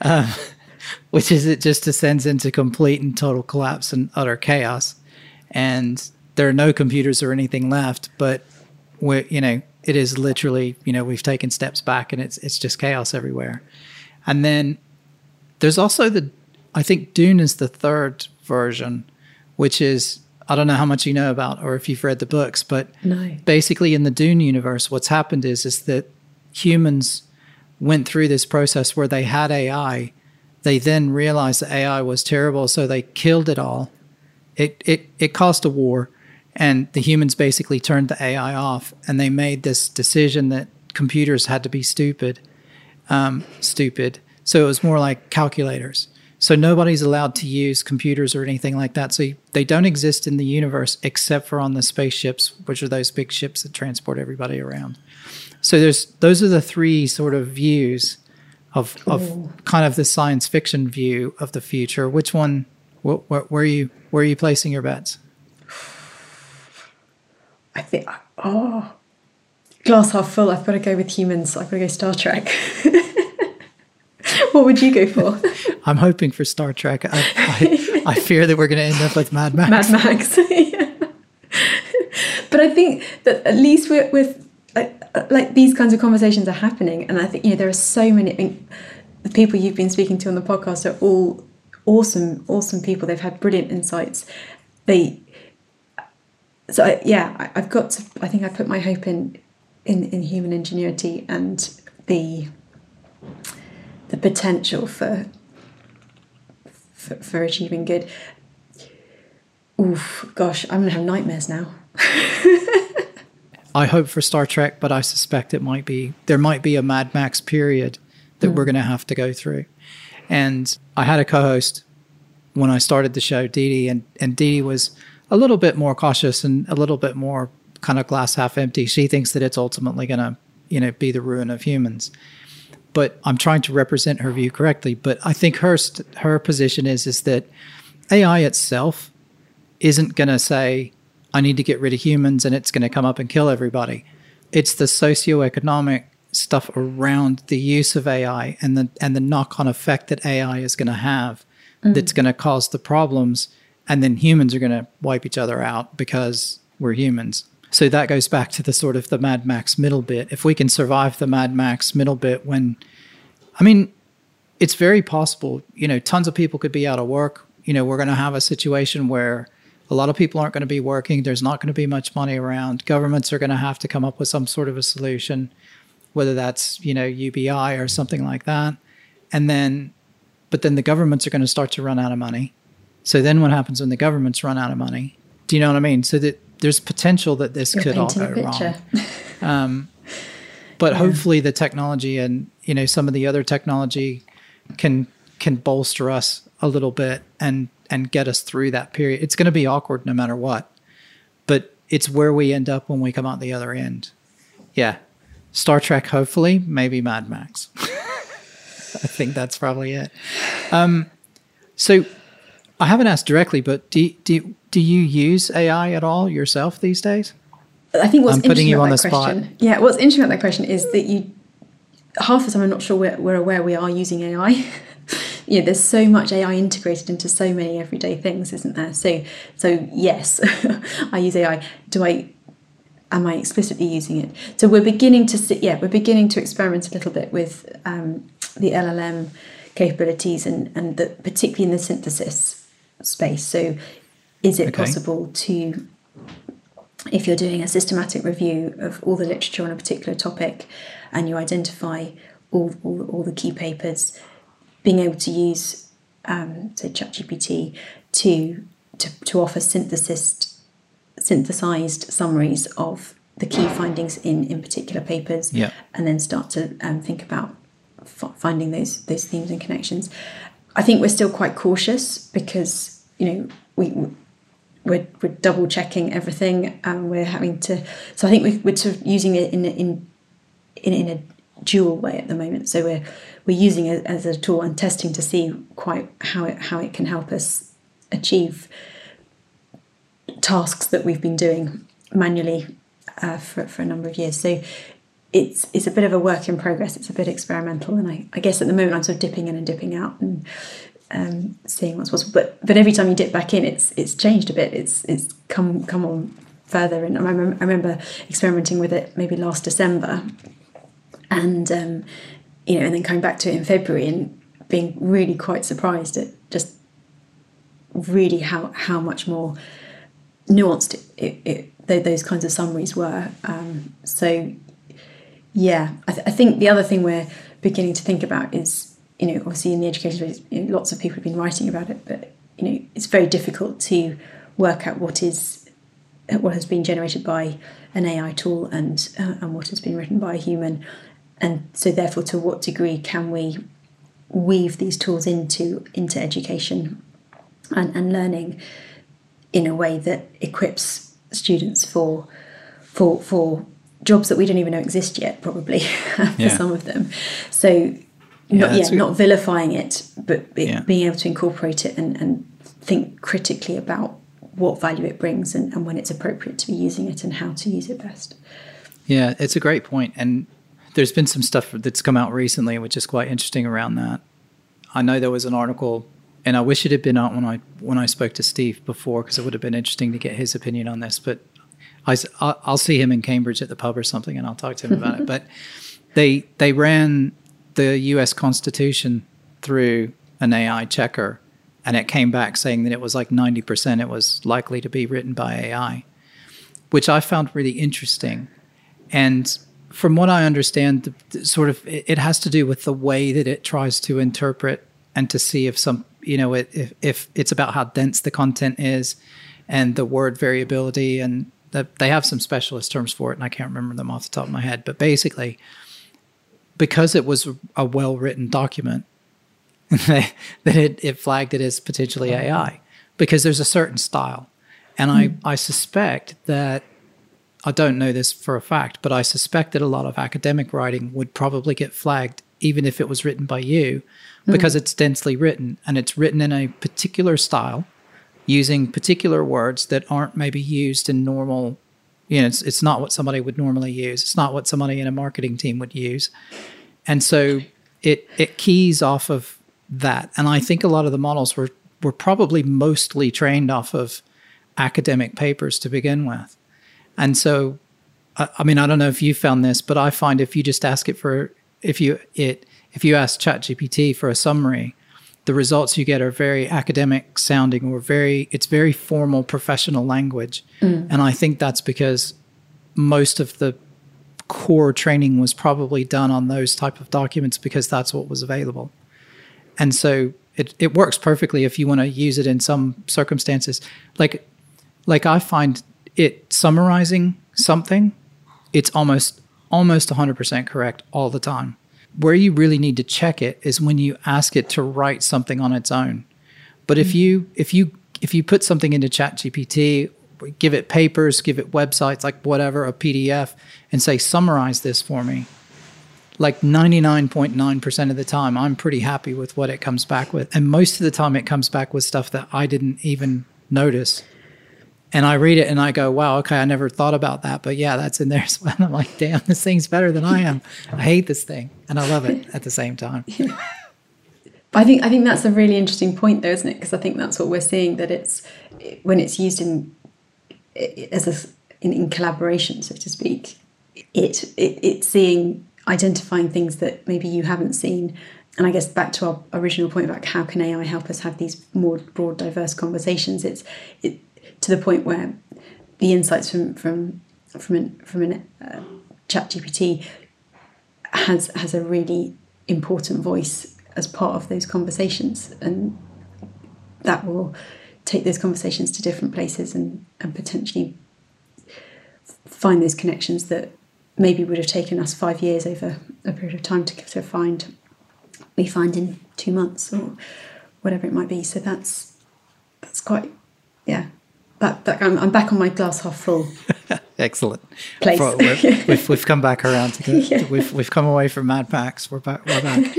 A: Um, which is it just descends into complete and total collapse and utter chaos. And there are no computers or anything left, but we you know, it is literally, you know, we've taken steps back and it's it's just chaos everywhere. And then there's also the I think Dune is the third version, which is I don't know how much you know about or if you've read the books, but
B: no.
A: basically in the Dune universe, what's happened is is that humans went through this process where they had AI they then realized that AI was terrible, so they killed it all. It it it caused a war, and the humans basically turned the AI off, and they made this decision that computers had to be stupid, um, stupid. So it was more like calculators. So nobody's allowed to use computers or anything like that. So they don't exist in the universe except for on the spaceships, which are those big ships that transport everybody around. So there's those are the three sort of views of of kind of the science fiction view of the future. Which one? Wh- wh- where are you where are you placing your bets?
B: I think oh, glass half full. I've got to go with humans. I've got to go Star Trek. what would you go for?
A: I'm hoping for Star Trek. I, I, I fear that we're going to end up with Mad Max.
B: Mad Max. yeah. But I think that at least with, with Uh, like these kinds of conversations are happening, and I think you know there are so many. I mean, the people you've been speaking to on the podcast are all awesome, awesome people. They've had brilliant insights. They, so I, yeah, I, have got to. I think I put my hope in, in in human ingenuity and the the potential for for, for achieving good. Oof, gosh, I'm gonna have nightmares now.
A: I hope for Star Trek, but I suspect it might be there might be a Mad Max period that mm. we're going to have to go through. And I had a co-host when I started the show, Dee Dee, and and Dee Dee was a little bit more cautious and a little bit more kind of glass half empty. She thinks that it's ultimately going to you know be the ruin of humans. But I'm trying to represent her view correctly. But I think her her position is is that AI itself isn't going to say I need to get rid of humans and it's going to come up and kill everybody. It's the socioeconomic stuff around the use of AI and the and the knock-on effect that AI is going to have mm-hmm. that's going to cause the problems and then humans are going to wipe each other out because we're humans. So that goes back to the sort of the Mad Max middle bit. If we can survive the Mad Max middle bit when I mean it's very possible, you know, tons of people could be out of work. You know, we're going to have a situation where a lot of people aren't going to be working. There's not going to be much money around. Governments are going to have to come up with some sort of a solution, whether that's, you know, UBI or something like that. And then, but then the governments are going to start to run out of money. So then what happens when the governments run out of money? Do you know what I mean? So that there's potential that this You're could all go wrong. Um, but yeah. hopefully the technology and, you know, some of the other technology can can bolster us a little bit and and get us through that period. It's going to be awkward no matter what, but it's where we end up when we come out the other end. Yeah. Star Trek, hopefully, maybe Mad Max. I think that's probably it. Um, so I haven't asked directly, but do do do you use AI at all yourself these days?
B: I think what's I'm putting you on the question, spot. Yeah, what's interesting about that question is that you half the time I'm not sure we're, we're aware we are using AI. you know, there's so much AI integrated into so many everyday things, isn't there? So, so yes, I use AI. Do I? Am I explicitly using it? So we're beginning to see, yeah, we're beginning to experiment a little bit with um, the LLM capabilities and and the, particularly in the synthesis space. So, is it okay. possible to if you're doing a systematic review of all the literature on a particular topic and you identify all, all, all the key papers, being able to use, um, say, ChatGPT to, to, to offer synthesized, synthesized summaries of the key findings in, in particular papers
A: yeah.
B: and then start to um, think about f- finding those, those themes and connections. I think we're still quite cautious because, you know, we we're, we're double checking everything and we're having to so i think we, we're sort of using it in in in, in a dual way at the moment so we're we're using it as a tool and testing to see quite how it how it can help us achieve tasks that we've been doing manually uh, for, for a number of years so it's it's a bit of a work in progress it's a bit experimental and I, I guess at the moment I'm sort of dipping in and dipping out and um, seeing what's possible. But but every time you dip back in, it's it's changed a bit. It's it's come come on further. And I remember, I remember experimenting with it maybe last December, and um, you know, and then coming back to it in February and being really quite surprised at just really how how much more nuanced it, it, it those kinds of summaries were. Um, so yeah, I, th- I think the other thing we're beginning to think about is you know, obviously in the education space, you know, lots of people have been writing about it, but you know, it's very difficult to work out what is what has been generated by an AI tool and uh, and what has been written by a human, and so therefore, to what degree can we weave these tools into into education and, and learning in a way that equips students for for for jobs that we don't even know exist yet, probably for yeah. some of them. So not, yeah, not vilifying it, but it, yeah. being able to incorporate it and, and think critically about what value it brings and, and when it's appropriate to be using it and how to use it best.
A: Yeah, it's a great. And there's been some stuff that's come out recently, which is quite interesting around that. I know there was an article, and I wish it had been out when I when I spoke to Steve before, because it would have been interesting to get his opinion on this. But I, I'll see him in Cambridge at the pub or something, and I'll talk to him about it. But they they ran the US Constitution through an AI checker, and it came back saying that it was like 90% it was likely to be written by AI, which I found really interesting. And from what I understand, sort of it, has to do with the way that it tries to interpret and to see if some, you know, it, if, if it's about how dense the content is and the word variability. And the, they have some specialist terms for it, and I can't remember them off the top of my head. But basically, because it was a well written document, that it, it flagged it as potentially AI because there's a certain style. And I, hmm. I suspect that, I don't know this for a fact, but I suspect that a lot of academic writing would probably get flagged even if it was written by you mm. because it's densely written and it's written in a particular style using particular words that aren't maybe used in normal you know, it's, it's not what somebody would normally use. It's not what somebody in a marketing team would use. And so it it keys off of that. And I think a lot of the models were were probably mostly trained off of academic papers to begin with. And so I, I mean, I don't know if you found this, but I find if you just ask it for if you it if you ask ChatGPT for a summary, the results you get are very academic sounding or very it's very formal professional language. Mm. and i think that's because most of the core training was probably done on those type of documents because that's what was available. And so it, it works perfectly if you want to use it in some circumstances. Like like i find it summarizing something it's almost almost 100% correct all the time where you really need to check it is when you ask it to write something on its own. But if mm-hmm. you if you if you put something into ChatGPT, give it papers, give it websites like whatever, a PDF, and say summarize this for me, like 99.9% of the time, I'm pretty happy with what it comes back with. And most of the time, it comes back with stuff that I didn't even notice. And I read it and I go, wow, okay, I never thought about that. But yeah, that's in there as well. And I'm like, damn, this thing's better than I am. I hate this thing. And I love it at the same time.
B: I think I think that's a really interesting point, though, isn't it? Because I think that's what we're seeing that it's when it's used in as a in, in collaboration, so to speak. It, it it's seeing identifying things that maybe you haven't seen, and I guess back to our original point about how can AI help us have these more broad, diverse conversations. It's it to the point where the insights from from from an from an uh, Chat GPT has has a really important voice as part of those conversations. And that will take those conversations to different places and, and potentially find those connections that maybe would have taken us five years over a period of time to, to find we find in two months or whatever it might be. So that's that's quite yeah that, that I'm, I'm back on my glass half full
A: Excellent.
B: place
A: we've, we've come back around to the,
B: Yeah.
A: we've, we've come away from Mad Max. We're back. We're back.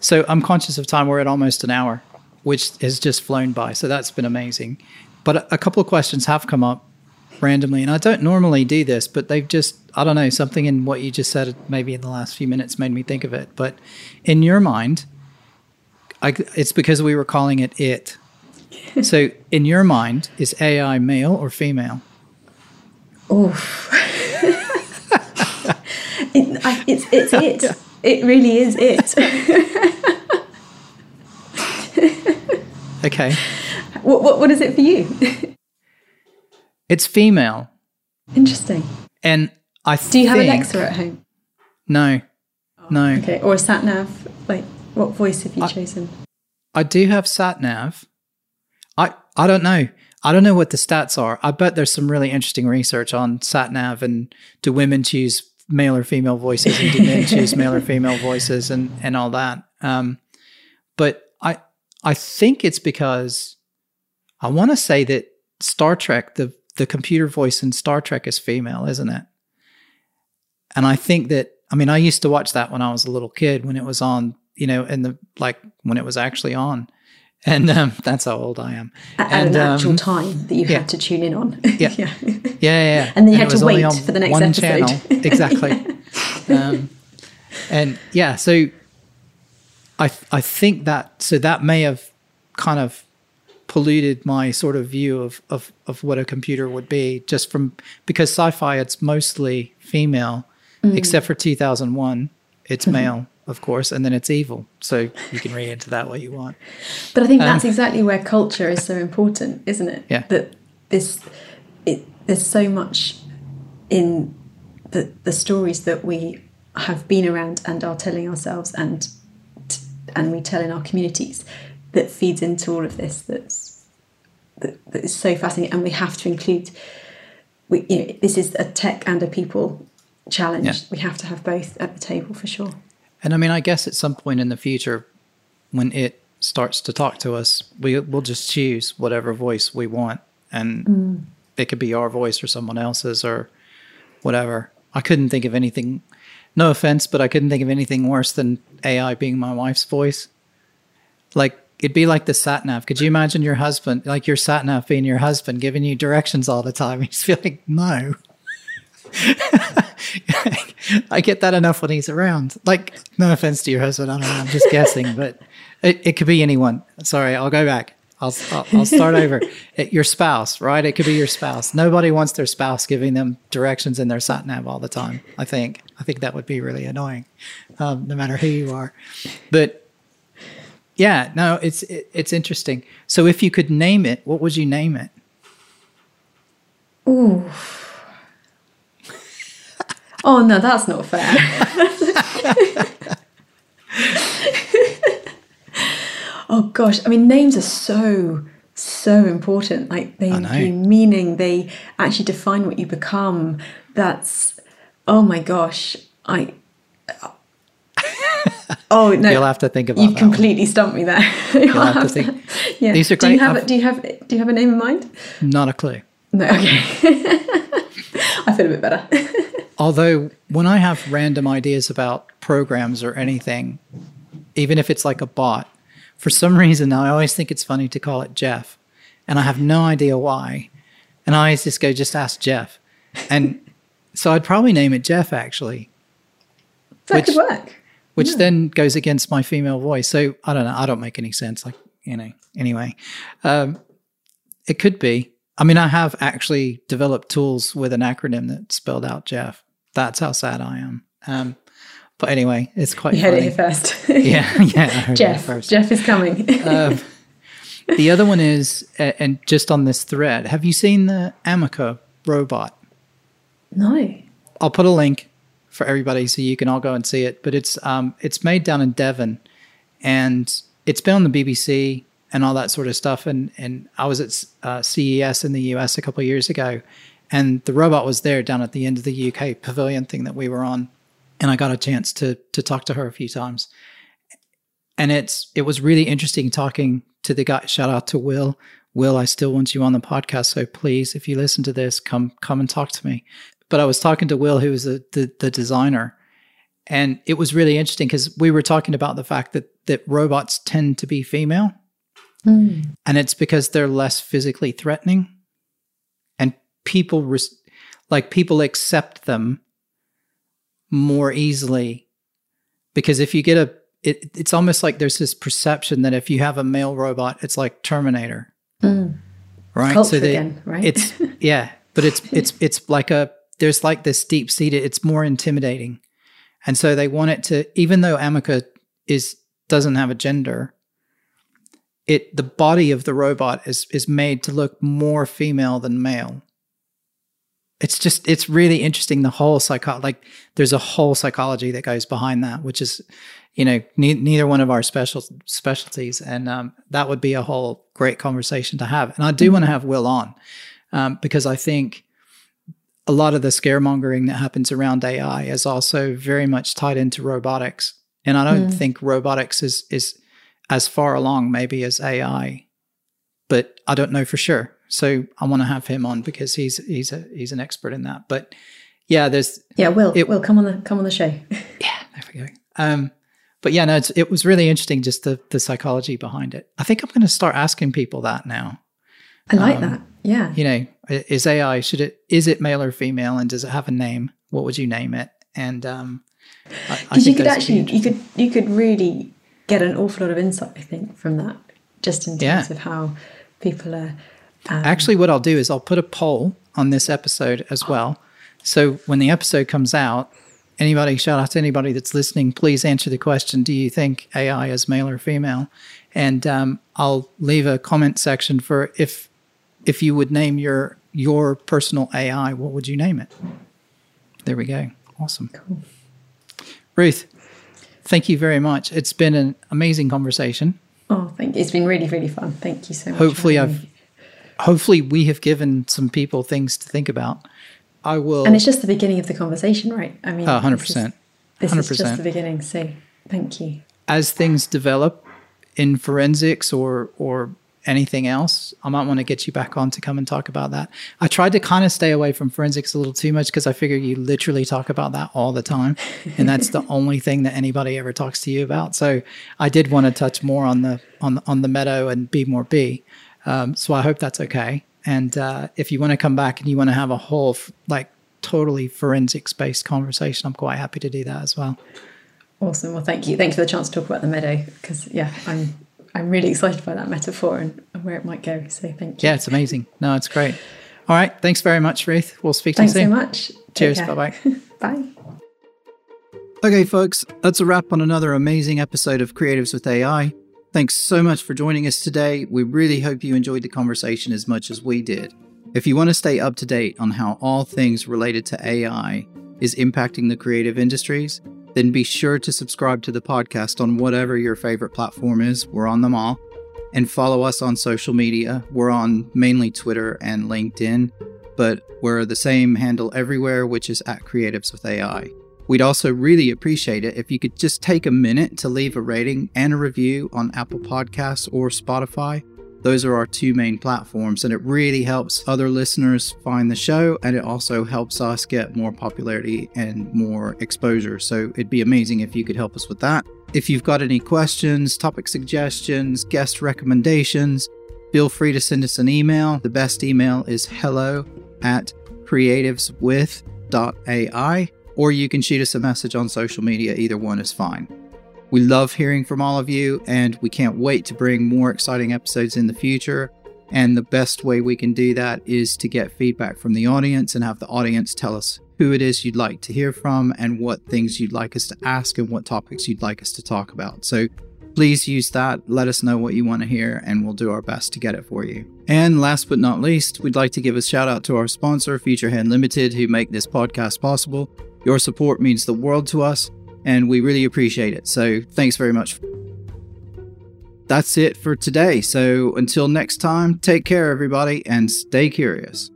A: so I'm conscious of time. We're at almost an hour, which has just flown by. So that's been amazing. But a, a couple of questions have come up randomly, and I don't normally do this, but they've just, I don't know, something in what you just said, maybe in the last few minutes, made me think of it. But in your mind, I, it's because we were calling it it. So in your mind, is AI male or female?
B: Oof. it, I, it's it's it. It really is it.
A: Okay.
B: what, what what is it for you?
A: It's female.
B: Interesting.
A: And I
B: Do you have Alexa at home?
A: No, no.
B: Okay, or a sat nav? Like, what voice have you chosen?
A: I do have sat nav. I don't know. I don't know what the stats are. I bet there's some really interesting research on sat nav and do women choose male or female voices and do men choose male or female voices and and all that. Um, but I I think it's because I want to say that Star Trek the the computer voice in Star Trek is female, isn't it? And I think that I mean I used to watch that when I was a little kid when it was on, you know, in the like when it was actually on. And um, that's how old I am.
B: At,
A: and,
B: an actual
A: um,
B: time that you
A: yeah.
B: had to tune in on.
A: Yeah.
B: yeah.
A: Yeah, yeah, yeah.
B: And then you
A: it
B: had to wait for the next
A: one
B: episode.
A: channel. Exactly. um, and yeah, so I I think that so that may have kind of polluted my sort of view of of of what a computer would be just from because sci-fi it's mostly female
B: Mm.
A: except for 2001 it's
B: Mm-hmm.
A: male of course and then it's evil so you can read into that what you want
B: But I think that's exactly where culture is so important, isn't it?
A: Um, Yeah.
B: That this, it, there's so much in the the stories that we have been around and are telling ourselves, and and we tell in our communities, that feeds into all of this. That's that, that is so fascinating, and we have to include. We, you know, this is a tech and a people challenge.
A: Yeah.
B: We have to have both at the table for sure.
A: And I mean, I guess at some point in the future, when it starts to talk to us, we will just choose whatever voice we want, and mm. it could be our voice or someone else's or whatever. I couldn't think of anything. No offense, but I couldn't think of anything worse than AI being my wife's voice. Like it'd be like the sat nav. Could you imagine your husband, like your sat nav being your husband, giving you directions all the time? You just feel like no. I get that enough when he's around. Like, no offense to your husband, I don't know, I'm just guessing, but it, it could be anyone. Sorry, I'll go back. I'll, I'll, I'll start over. It, your spouse, right? It could be your spouse. Nobody wants their spouse giving them directions in their sat nav all the time. I think. I think that would be really annoying, um, no matter who you are. But yeah, no, it's it, it's interesting. So, if you could name it, what would you name it?
B: Ooh. Oh no, that's not fair. oh gosh, I mean names are so so important. Like they give meaning, they actually define what you become. That's oh my gosh. I Oh no.
A: You'll have to think about
B: You've
A: that one.
B: completely stumped me there.
A: You'll have to think.
B: Yeah.
A: These are great.
B: Do you have
A: I've-
B: a, do you have do you have a name in mind?
A: Not a clue.
B: No, okay. I feel a bit better.
A: Although when I have random ideas about programs or anything, even if it's like a bot, for some reason I always think it's funny to call it Jeff, and I have no idea why. And I always just go, just ask Jeff, and so I'd probably name it Jeff actually.
B: That which, could work.
A: Which yeah. then goes against my female voice. So I don't know. I don't make any sense. Like you know. Anyway, um, it could be. I mean, I have actually developed tools with an acronym that spelled out Jeff. That's how sad I am. Um, but anyway, it's quite.
B: You
A: heard
B: it first.
A: yeah, yeah.
B: Jeff. Jeff is coming. um,
A: the other one is, and just on this thread, have you seen the Amica robot?
B: No.
A: I'll put a link for everybody so you can all go and see it. But it's um, it's made down in Devon, and it's been on the BBC and all that sort of stuff. And and I was at uh, CES in the US a couple years ago, and the robot was there down at the end of the UK pavilion thing that we were on, and I got a chance to to talk to her a few times. And it's it was really interesting talking to the guy. Shout out to Will. Will, I still want you on the podcast, so please, if you listen to this, come come and talk to me. But I was talking to Will, who was the the, the designer, and it was really interesting because we were talking about the fact that that robots tend to be female Mm. And it's because they're less physically threatening. And people, res- like, people accept them more easily. Because if you get a, it, it's almost like there's this perception that if you have a male robot, it's like Terminator. Mm. Right.
B: Culture so they, again, right?
A: It's, yeah. But it's, it's, it's like a, there's like this deep seated, it's more intimidating. And so they want it to, even though Amica is, doesn't have a gender, it the body of the robot is is made to look more female than male. It's just it's really interesting the whole psycho like there's a whole psychology that goes behind that, which is you know ne- neither one of our special specialties, and um, that would be a whole great conversation to have. And I do want to have Will on um, because I think a lot of the scaremongering that happens around AI is also very much tied into robotics. And I don't mm. think robotics is is as far along maybe as AI, but I don't know for sure. So I want to have him on because he's he's a he's an expert in that. But yeah, there's
B: yeah, Will it, Will come on the come on the show.
A: yeah, there we go. Um, but yeah, no, it was really interesting just the the psychology behind it. I think I'm going to start asking people that now.
B: I like um, that. Yeah.
A: You know, is AI should it is it male or female, and does it have a name? What would you name it? And um,
B: because you could actually you could you could really get an awful lot of insight, I think, from that, just in terms yeah. of how people are.
A: Um, Actually, what I'll do is I'll put a poll on this episode as well. So when the episode comes out, anybody, shout out to anybody that's listening, please answer the question Do you think AI is male or female? And um, I'll leave a comment section for if if you would name your your personal AI, what would you name it? There we go. Awesome. Cool. Ruth, thank you very much. It's been an amazing conversation.
B: Oh, thank you. It's been really, really fun. Thank you so much.
A: Hopefully, I've hopefully we have given some people things to think about. I will,
B: and it's just the beginning of the conversation, right? I mean, uh,
A: hundred percent.
B: This is just the beginning. So, thank you.
A: As things develop in forensics or or anything else, I might want to get you back on to come and talk about that. I tried to kind of stay away from forensics a little too much because I figure you literally talk about that all the time. And that's the only thing that anybody ever talks to you about. So I did want to touch more on the on the, on the meadow and be more bee. Um, so I hope that's okay. And uh, if you want to come back and you want to have a whole like totally forensics based conversation, I'm quite happy to do that as well.
B: Awesome. Well, thank you. Thank you for the chance to talk about the meadow because yeah, I'm I'm really excited by that metaphor and, and, where it might go. So thank you.
A: Yeah, it's amazing. No, it's great. All right. Thanks very much, Ruth. We'll speak
B: Thanks
A: to you
B: soon. Thanks so
A: much. Cheers. Bye bye.
B: bye.
A: Okay, folks, that's a wrap on another amazing episode of Creatives with AI. Thanks so much for joining us today. We really hope you enjoyed the conversation as much as we did. If you want to stay up to date on how all things related to AI is impacting the creative industries, then be sure to subscribe to the podcast on whatever your favorite platform is. We're on them all. And follow us on social media. We're on mainly Twitter and LinkedIn, but we're the same handle everywhere, which is at Creatives with AI. We'd also really appreciate it if you could just take a minute to leave a rating and a review on Apple Podcasts or Spotify. Those are our two main platforms, and it really helps other listeners find the show, and it also helps us get more popularity and more exposure. So it'd be amazing if you could help us with that. If you've got any questions, topic suggestions, guest recommendations, feel free to send us an email. The best email is hello at creativeswith.ai, or you can shoot us a message on social media. Either one is fine. We love hearing from all of you, and we can't wait to bring more exciting episodes in the future. And the best way we can do that is to get feedback from the audience and have the audience tell us who it is you'd like to hear from and what things you'd like us to ask and what topics you'd like us to talk about. So please use that. Let us know what you want to hear, and we'll do our best to get it for you. And last but not least, we'd like to give a shout out to our sponsor, Featurehead Limited, who make this podcast possible. Your support means the world to us and we really appreciate it. So thanks very much. That's it for today. So until next time, take care, everybody, and stay curious.